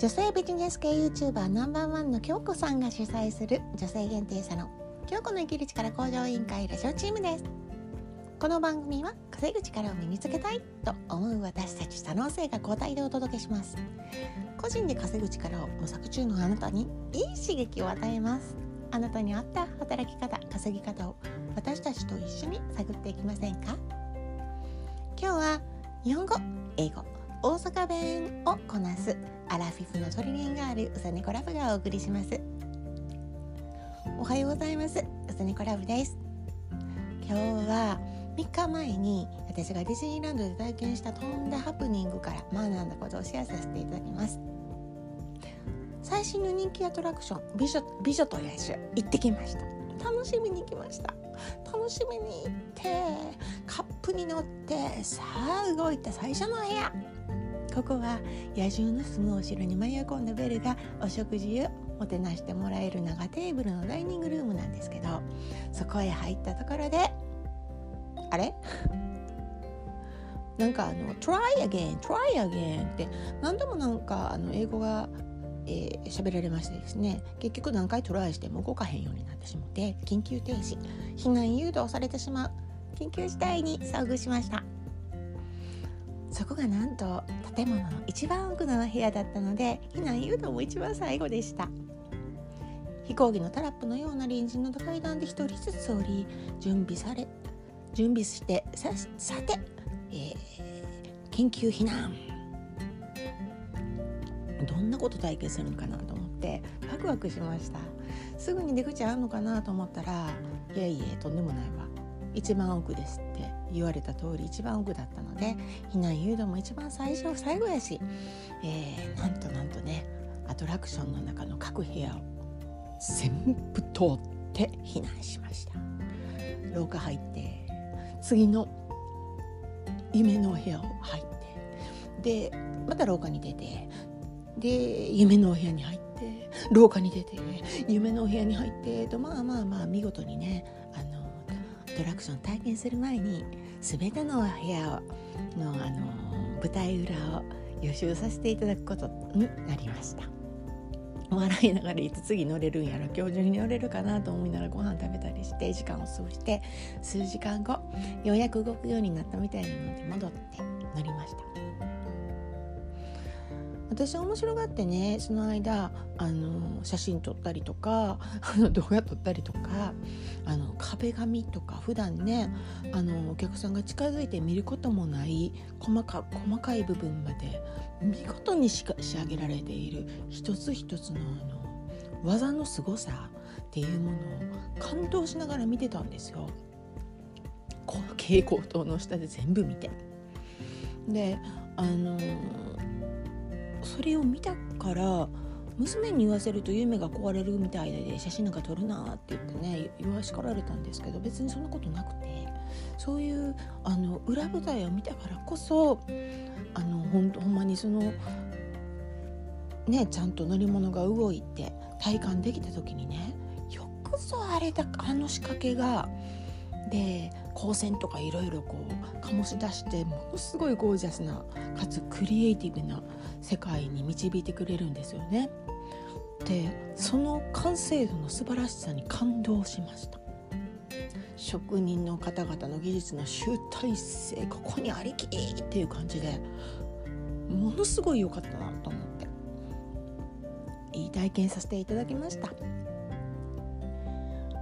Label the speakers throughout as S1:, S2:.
S1: 女性ビジネス系 YouTuber ナンバーワンの京子さんが主催する女性限定サロン。京子の生きる力向上委員会ラジオチームです。この番組は稼ぐ力を身につけたいと思う私たち可能性が交代でお届けします。個人で稼ぐ力を模索中のあなたにいい刺激を与えます。あなたに合った働き方稼ぎ方を私たちと一緒に探っていきませんか？今日は日本語英語大阪弁をこなすアラフィフのトリリンガールうさねこラブがお送りします。おはようございます。うさねこラブです。今日は3日前に私がディズニーランドで体験したとんだハプニングから学んだことをシェアさせていただきます。最新の人気アトラクション美女美女と野獣行ってきました。楽しみに来ました。楽しみに行ってカップに乗ってさあ動いた最初の部屋。ここは野獣の住むお城に迷い込んだベルがお食事をもてなしてもらえる長テーブルのダイニングルームなんですけどそこへ入ったところであれ？なんかあの「try again try again」って何度もなんかあの英語がえー、喋られましてですね。結局何回トライしても動かへんようになってしまって緊急停止。避難誘導されてしまう。緊急事態に遭遇しました。そこがなんと建物の一番奥の部屋だったので避難誘導も一番最後でした。飛行機のタラップのような隣人の階段で一人ずつ降り準備され準備してささて、えー、緊急避難。どんなこと体験するのかなと思ってワクワクしました。すぐに出口あるのかなと思ったらいやいやとんでもないわ。一番奥ですって。言われた通り一番奥だったので避難誘導も一番最初最後やし、えー、なんとなんとねアトラクションの中の各部屋を全部通って避難しました。廊下入って次の夢のお部屋を入ってでまた廊下に出てで夢のお部屋に入って廊下に出て夢のお部屋に入ってとまあまあまあ見事にねあのトラクション体験する前に全ての部屋のあの舞台裏を予習させていただくことになりました。笑いながらいつ次乗れるんやろ今日中に乗れるかなと思いながらご飯食べたりして時間を過ごして数時間後ようやく動くようになったみたいなので戻って乗りました。私面白がってねその間あの写真撮ったりとかあの動画撮ったりとかあの壁紙とか普段ねあのお客さんが近づいて見ることもない細か細かい部分まで見事に仕上げられている一つ一つのあの技のすごさっていうものを感動しながら見てたんですよ。この蛍光灯の下で全部見て。であのそれを見たから娘に言わせると夢が壊れるみたいで写真なんか撮るなって言ってね言わしかられたんですけど別にそんなことなくてそういうあの裏舞台を見たからこそあのほんほんまにそのねちゃんと乗り物が動いて体感できた時にねよくぞあれだあの仕掛けがで光線とかいろいろこう醸し出してものすごいゴージャスなかつクリエイティブな世界に導いてくれるんですよね。でその完成度の素晴らしさに感動しました。職人の方々の技術の集大成ここにありきっていう感じでものすごい良かったなと思っていい体験させていただきました。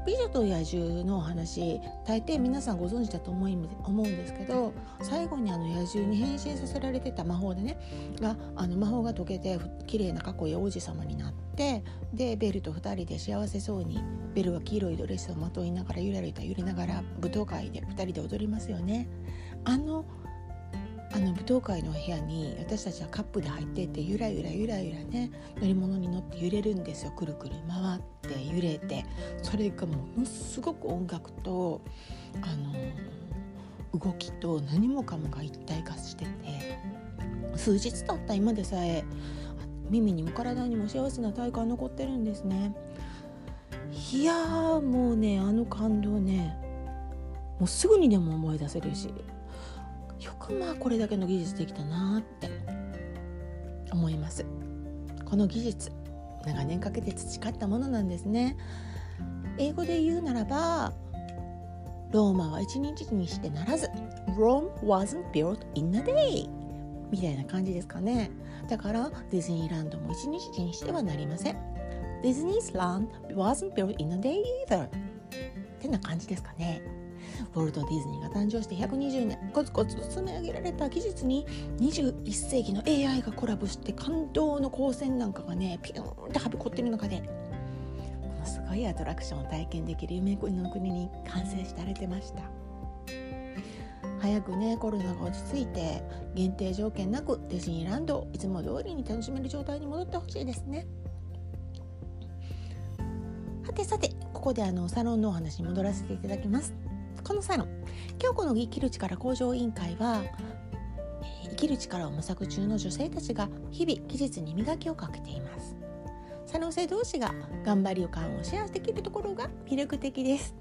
S1: 美女と野獣のお話大抵皆さんご存知だと思い思うんですけど最後にあの野獣に変身させられてた魔法でねがあの魔法が解けて綺麗な過去や王子様になってでベルと2人で幸せそうにベルは黄色いドレスをまといながらゆらゆら揺れながら舞踏会で2人で踊りますよね。あのあの舞踏会の部屋に私たちはカップで入っていってゆらゆらゆらゆらね乗り物に乗って揺れるんですよくるくる回って揺れてそれがものすごく音楽とあの動きと何もかもが一体化してて数日経った今でさえ耳にも体にも幸せな体感残ってるんですね。いやーもうねあの感動ねもうすぐにでも思い出せるしよくまあこれだけの技術できたなって思います。この技術長年かけて培ったものなんですね。英語で言うならばローマは一日にしてならず Rome wasn't built in a day みたいな感じですかね。だからディズニーランドも一日にしてはなりません。Disney's land wasn't built in a day either ってな感じですかね。ウォルト・ディズニーが誕生して120年コツコツ積み上げられた技術に21世紀の AI がコラボして感動の光線なんかがねピューンってはびこってる中でものすごいアトラクションを体験できる夢の国に完成されてました。早くねコロナが落ち着いて限定条件なくディズニーランドをいつも通りに楽しめる状態に戻ってほしいですね。さてさてここであのサロンのお話に戻らせていただきます。このサロン。京子の生きる力向上委員会は生きる力を模索中の女性たちが日々技術に磨きをかけています。サロン生同士が頑張りを感をシェアできるところが魅力的です。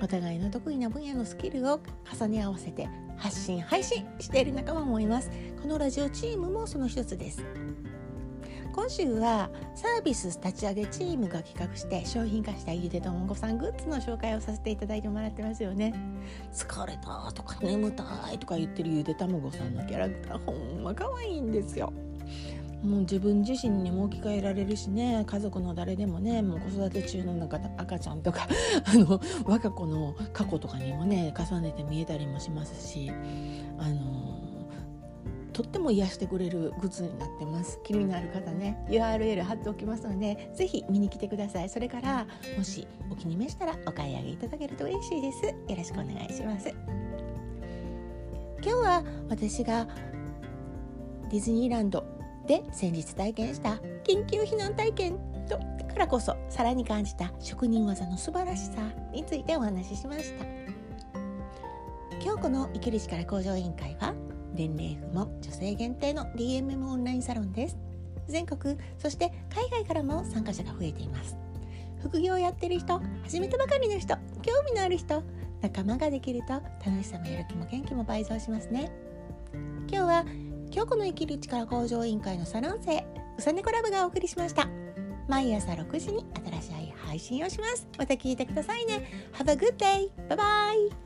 S1: お互いの得意な分野のスキルを重ね合わせて発信配信している仲間もいます。このラジオチームもその一つです。今週はサービス立ち上げチームが企画して商品化したゆで卵さんグッズの紹介をさせていただいてもらってますよね。疲れたとか眠たいとか言ってるゆで卵さんのキャラクターほんま可愛いんですよ。もう自分自身にも置き換えられるしね。家族の誰でもねもう子育て中のなんか赤ちゃんとか あの我が子の過去とかにもね重ねて見えたりもしますしあのとっても癒してくれるグッズになってます。気になる方ね URL 貼っておきますのでぜひ見に来てください。それからもしお気に召したらお買い上げいただけると嬉しいです。よろしくお願いします。今日は私がディズニーランドで先日体験した緊急避難体験とからこそさらに感じた職人技の素晴らしさについてお話ししました。今日この生きる力向上委員会は年齢不問女性限定の DMM オンラインサロンです。全国そして海外からも参加者が増えています。副業をやってる人始めたばかりの人興味のある人仲間ができると楽しさもやる気も元気も倍増しますね。今日は京子の生きる力向上委員会のサロン生うさねこラブがお送りしました。毎朝6時に新しい配信をします。また聞いてくださいね。Have a good day! バイバイ